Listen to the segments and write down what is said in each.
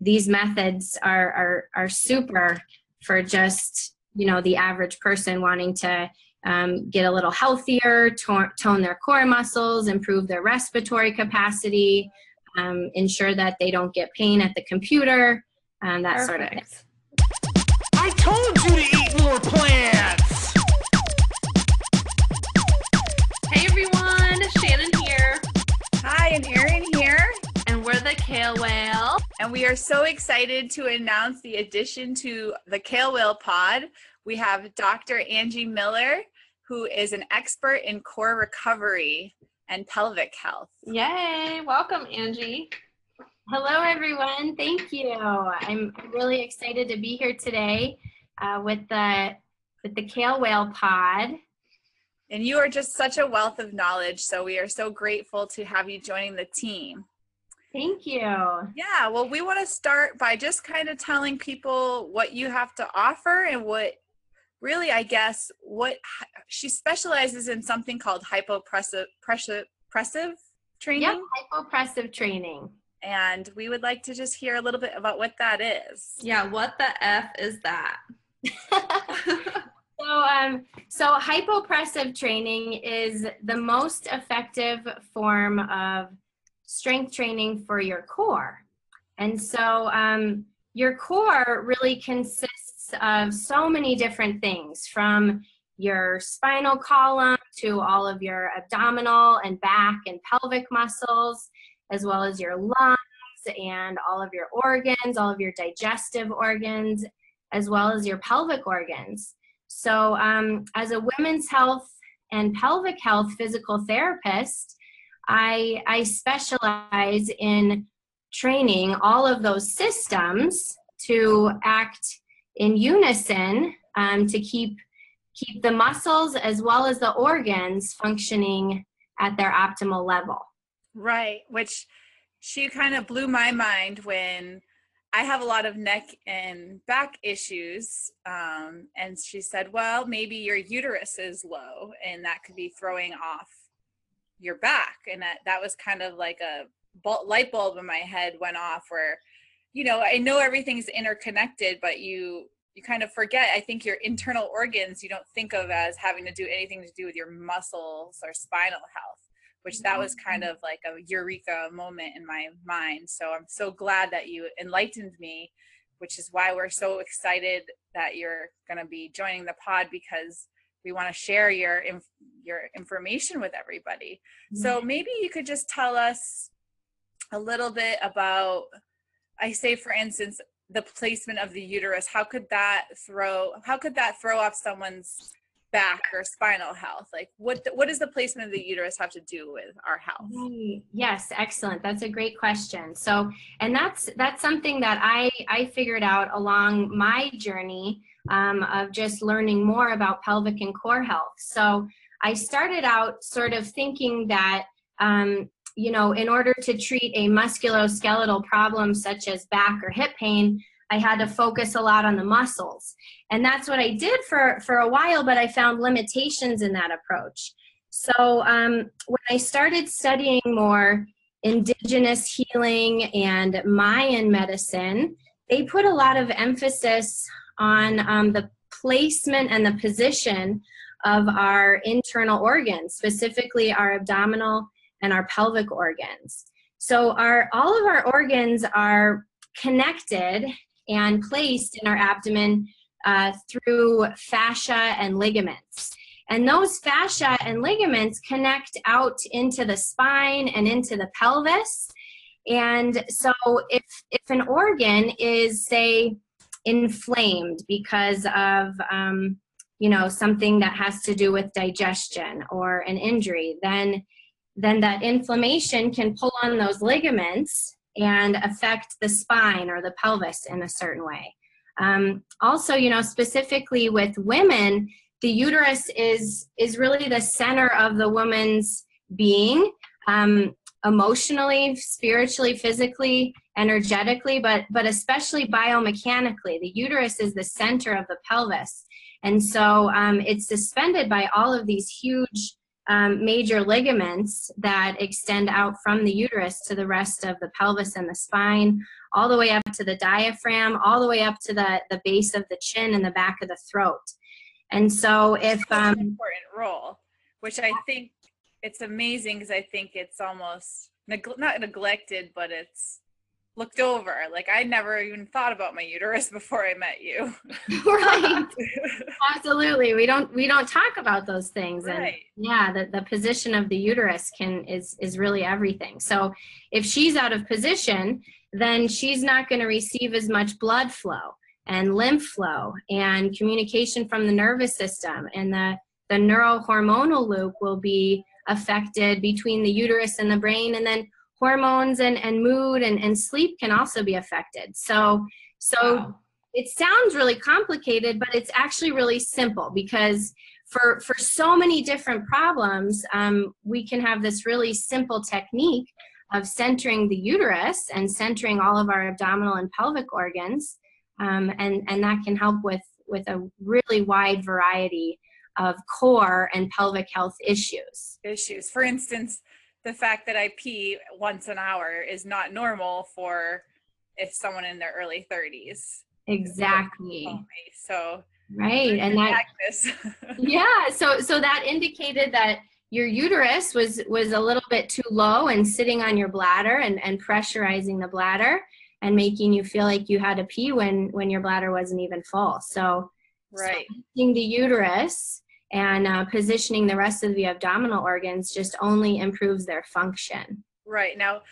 these methods are, are, are super for just, you know, the average person wanting to um, get a little healthier, tone, tone their core muscles, improve their respiratory capacity, um, ensure that they don't get pain at the computer, um, that Perfect. sort of thing. I told you to eat more plants! Hey everyone, Shannon here. Hi, and Erin here. And we're the Kale Whale. And we are so excited to announce the addition to the Kale Whale Pod. We have Dr. Angie Miller, who is an expert in core recovery and pelvic health. Yay! Welcome, Angie. Hello, everyone. Thank you. I'm really excited to be here today uh, with the with the Kale Whale Pod. And you are just such a wealth of knowledge, so we are so grateful to have you joining the team. Thank you. Yeah, well, we want to start by just kind of telling people what you have to offer and what really, I guess, what she specializes in something called hypopressive pressure, pressive training. Yep, hypopressive training. And we would like to just hear a little bit about what that is. Yeah, what the F is that? so, um, so hypopressive training is the most effective form of strength training for your core. And so, um, your core really consists of so many different things from your spinal column to all of your abdominal and back and pelvic muscles, as well as your lungs and all of your organs, all of your digestive organs, as well as your pelvic organs. So, um, as a women's health and pelvic health physical therapist, I, I specialize in training all of those systems to act in unison um, to keep keep the muscles as well as the organs functioning at their optimal level. Right, which she kind of blew my mind when I have a lot of neck and back issues. Um, and she said, well, maybe your uterus is low and that could be throwing off your back. And that, that was kind of like a light bulb in my head went off where you know i know everything's interconnected but you you kind of forget. I think your internal organs you don't think of as having to do anything to do with your muscles or spinal health which that was mm-hmm. kind of like a eureka moment in my mind. So i'm so glad that you enlightened me which is why we're so excited that you're going to be joining the pod because we want to share your your information with everybody so maybe you could just tell us a little bit about I say, for instance, the placement of the uterus. How could that throw? How could that throw off someone's back or spinal health? Like, what what does the placement of the uterus have to do with our health? Yes, excellent. That's a great question. So, and that's that's something that I I figured out along my journey um, of just learning more about pelvic and core health. So, I started out sort of thinking that um, you know, in order to treat a musculoskeletal problem such as back or hip pain, I had to focus a lot on the muscles. And that's what I did for, for a while, but I found limitations in that approach. So um, when I started studying more indigenous healing and Mayan medicine, they put a lot of emphasis on um, the placement and the position of our internal organs, specifically our abdominal and our pelvic organs. So our all of our organs are connected and placed in our abdomen uh, through fascia and ligaments. And those fascia and ligaments connect out into the spine and into the pelvis. And so if if an organ is say inflamed because of um, you know something that has to do with digestion or an injury, then then that inflammation can pull on those ligaments and affect the spine or the pelvis in a certain way. Um, also, you know, specifically with women, the uterus is is really the center of the woman's being, um, emotionally, spiritually, physically, energetically, but but especially biomechanically. The uterus is the center of the pelvis, and so um, it's suspended by all of these huge um, major ligaments that extend out from the uterus to the rest of the pelvis and the spine, all the way up to the diaphragm, all the way up to the, the base of the chin and the back of the throat. And so if Such an um, important role, which I think it's amazing because I think it's almost neg- not neglected, but it's looked over. Like I never even thought about my uterus before I met you. right, absolutely, we don't we don't talk about those things, and yeah, the, the position of the uterus can is is really everything. So if she's out of position, then she's not going to receive as much blood flow and lymph flow and communication from the nervous system and the the neurohormonal loop will be affected between the uterus and the brain and then hormones and, and mood and, and sleep can also be affected so so Wow. it sounds really complicated but it's actually really simple because for for so many different problems um, we can have this really simple technique of centering the uterus and centering all of our abdominal and pelvic organs um, and and that can help with with a really wide variety of core and pelvic health issues issues. For instance, the fact that I pee once an hour is not normal for if someone in their early 30s. exactly. So right and that yeah so so that indicated that your uterus was was a little bit too low and sitting on your bladder and and pressurizing the bladder and making you feel like you had to pee when when your bladder wasn't even full so right. lifting the uterus and uh, positioning the rest of the abdominal organs just only improves their function Right. Now,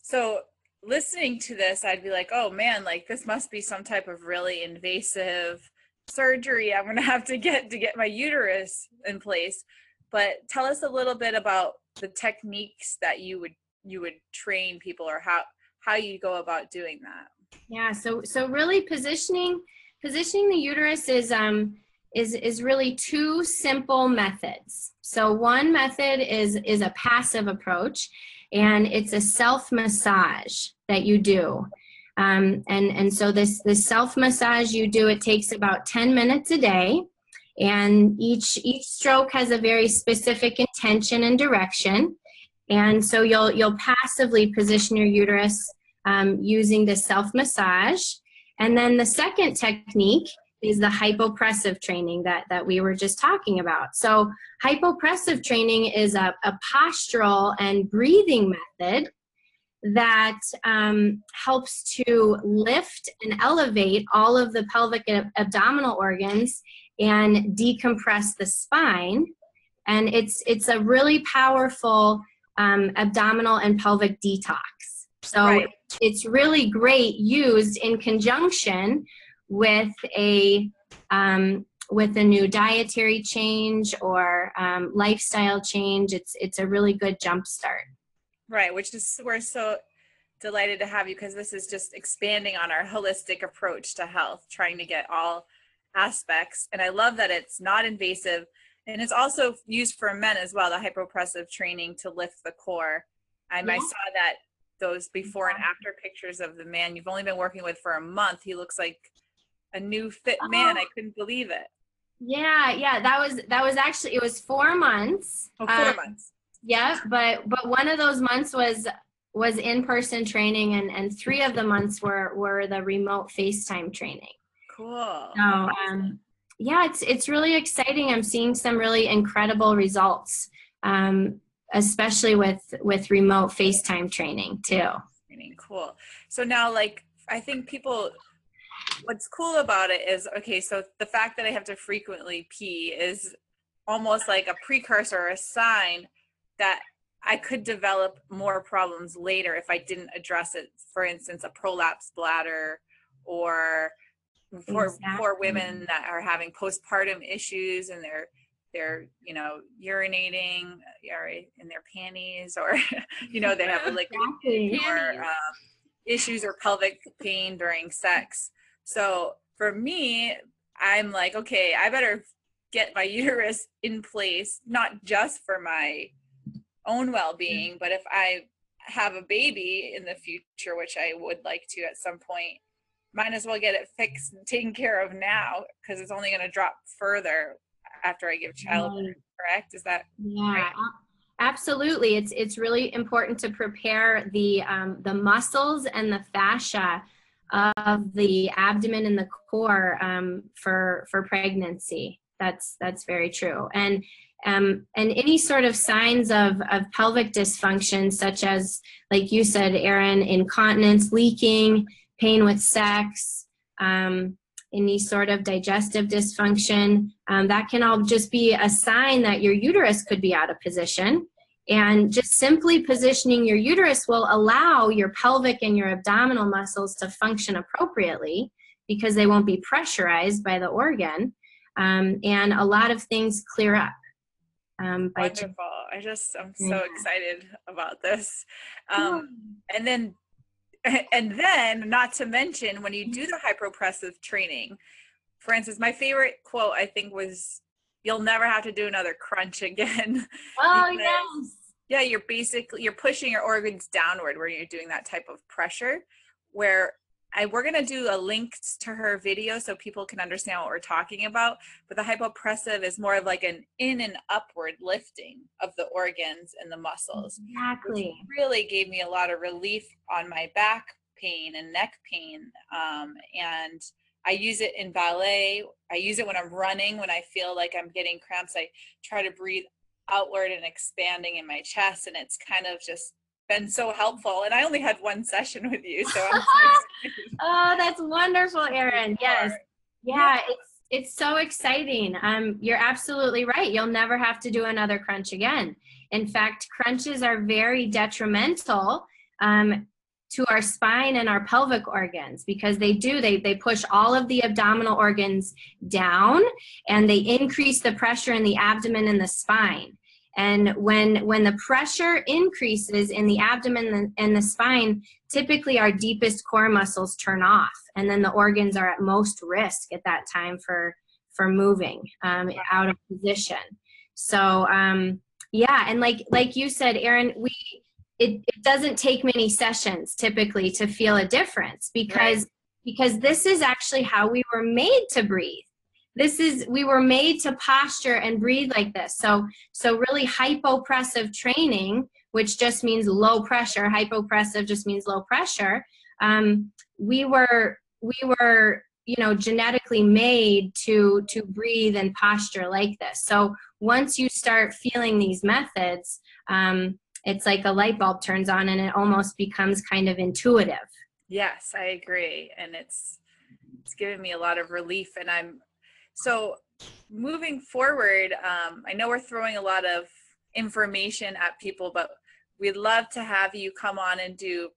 so listening to this, I'd be like, oh man, like this must be some type of really invasive surgery I'm going to have to get to get my uterus in place. But tell us a little bit about the techniques that you would you would train people or how how you go about doing that. Yeah, so so really positioning positioning the uterus is um is is really two simple methods. So one method is is a passive approach and it's a self massage that you do. Um, and and so this this self massage you do it takes about 10 minutes a day and each each stroke has a very specific intention and direction and so you'll you'll passively position your uterus um, using the self massage. And then the second technique is the hypopressive training that, that we were just talking about. So, hypopressive training is a, a postural and breathing method that um, helps to lift and elevate all of the pelvic and abdominal organs and decompress the spine. And it's, it's a really powerful um, abdominal and pelvic detox. So Right. it's really great used in conjunction with a um, with a new dietary change or um, lifestyle change. It's it's a really good jump start. Right, which is we're so delighted to have you because this is just expanding on our holistic approach to health, trying to get all aspects. And I love that it's not invasive and it's also used for men as well, the hypopressive training to lift the core. And I Yeah. saw that those before and after pictures of the man you've only been working with for a month. He looks like a new fit man. I couldn't believe it. Yeah, yeah, that was that was actually it was four months. Oh, four Um, months. Yeah, but but one of those months was was in person training, and and three of the months were were the remote FaceTime training. Cool. So um, yeah, it's it's really exciting. I'm seeing some really incredible results, um, especially with with remote FaceTime training too. Cool. So now, like, I think people, what's cool about it is okay, so the fact that I have to frequently pee is almost like a precursor or a sign that I could develop more problems later if I didn't address it. For instance, a prolapsed bladder or for, for women that are having postpartum issues and they're they're you know urinating or in their panties or you know they have like Exactly. or um, issues or pelvic pain during sex. So for me, I'm like, okay, I better get my uterus in place, not just for my own well being, but if I have a baby in the future, which I would like to at some point, might as well get it fixed and taken care of now because it's only going to drop further after I give child. Right. Correct? Is that Yeah, Right. absolutely. It's it's really important to prepare the um, the muscles and the fascia of the abdomen and the core um, for for pregnancy. That's that's very true. And um, and any sort of signs of of pelvic dysfunction, such as like you said, Erin, incontinence, leaking, pain with sex. Um, any sort of digestive dysfunction, um, that can all just be a sign that your uterus could be out of position. And just simply positioning your uterus will allow your pelvic and your abdominal muscles to function appropriately because they won't be pressurized by the organ. Um, and a lot of things clear up. Um, by wonderful? I just I'm so Yeah. excited about this. Um, and then and then not to mention when you do the hypopressive training for instance my favorite quote i think was you'll never have to do another crunch again oh, yes. yeah you're basically you're pushing your organs downward when you're doing that type of pressure where I, we're going to do a link to her video so people can understand what we're talking about but the hypopressive is more of like an in and upward lifting of the organs and the muscles Exactly. really gave me a lot of relief on my back pain and neck pain. Um, and I use it in ballet. I use it when I'm running, when I feel like I'm getting cramps. I try to breathe outward and expanding in my chest, and it's kind of just been so helpful. And I only had one session with you, so I'm so. Oh, that's wonderful, Erin. Yes. Yeah, it's it's so exciting. Um, you're absolutely right. You'll never have to do another crunch again. In fact, crunches are very detrimental um, to our spine and our pelvic organs because they do they they push all of the abdominal organs down and they increase the pressure in the abdomen and the spine. And when when the pressure increases in the abdomen and- the spine, typically our deepest core muscles turn off and then the organs are at most risk at that time for for moving um, out of position so um, yeah and like like you said Erin we it, it doesn't take many sessions typically to feel a difference because because this is actually how we were made to breathe. This is we were made to posture and breathe like this. So so really hypopressive training which just means low pressure hypopressive just means low pressure um, we were we were you know genetically made to to breathe and posture like this. So once you start feeling these methods um, it's like a light bulb turns on and it almost becomes kind of intuitive Yes, I agree, and it's it's given me a lot of relief. And I'm so moving forward. Um, I know we're throwing a lot of information at people, but we'd love to have you come on and do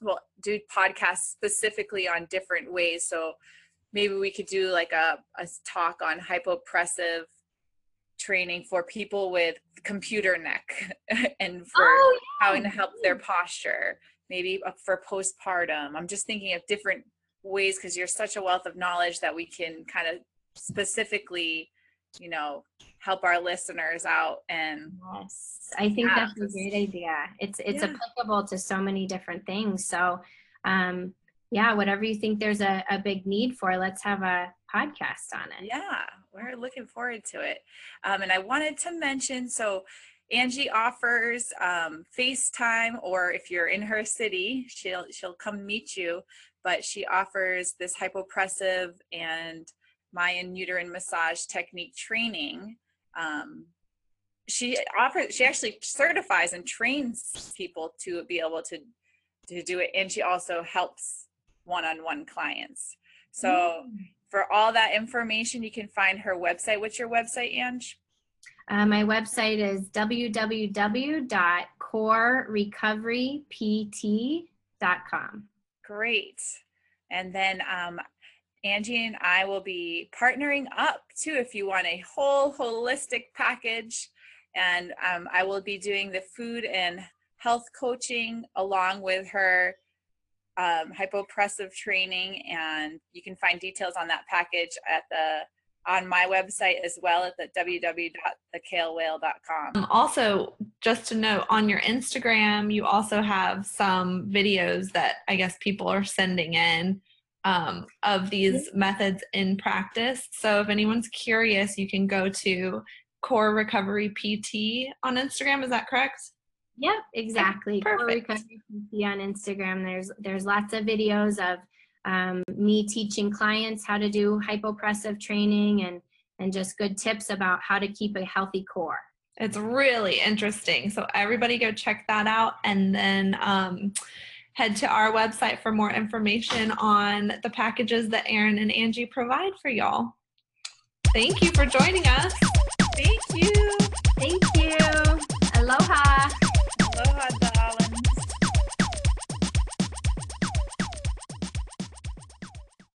well do podcasts specifically on different ways. So maybe we could do like a, a talk on hypopressive training for people with computer neck and for oh how to help their posture maybe for postpartum i'm just thinking of different ways because you're such a wealth of knowledge that we can kind of specifically you know help our listeners out and Yes, I think Yeah, that's a great idea. It's it's Yeah. applicable to so many different things. So, um, yeah, whatever you think there's a, a big need for, let's have a podcast on it. yeah we're looking forward to it. Um, and i wanted to mention so angie offers um, facetime or if you're in her city she'll she'll come meet you but she offers this hypopressive and mayan uterine massage technique training. Um, she offers she actually certifies and trains people to be able to to do it and she also helps one-on-one clients. So for all that information, you can find her website. What's your website, Ange? Uh, my website is www.corerecoverypt.com. Great. And then um, Angie and I will be partnering up too if you want a whole holistic package. And um, I will be doing the food and health coaching along with her um, hypopressive training. And you can find details on that package at the on my website as well at the www.thekaleWhale.com. Um, also, just to note on your Instagram, you also have some videos that I guess people are sending in um, of these methods in practice. So if anyone's curious, you can go to Core Recovery PT on Instagram. Is that correct? Yep, exactly. Core perfect. Recovery PT on Instagram. There's there's lots of videos of um, me teaching clients how to do hypopressive training and and just good tips about how to keep a healthy core. It's really interesting. So everybody go check that out and then um, head to our website for more information on the packages that Erin and Angie provide for y'all. Thank you for joining us. Thank you. Thank you. Aloha. Aloha to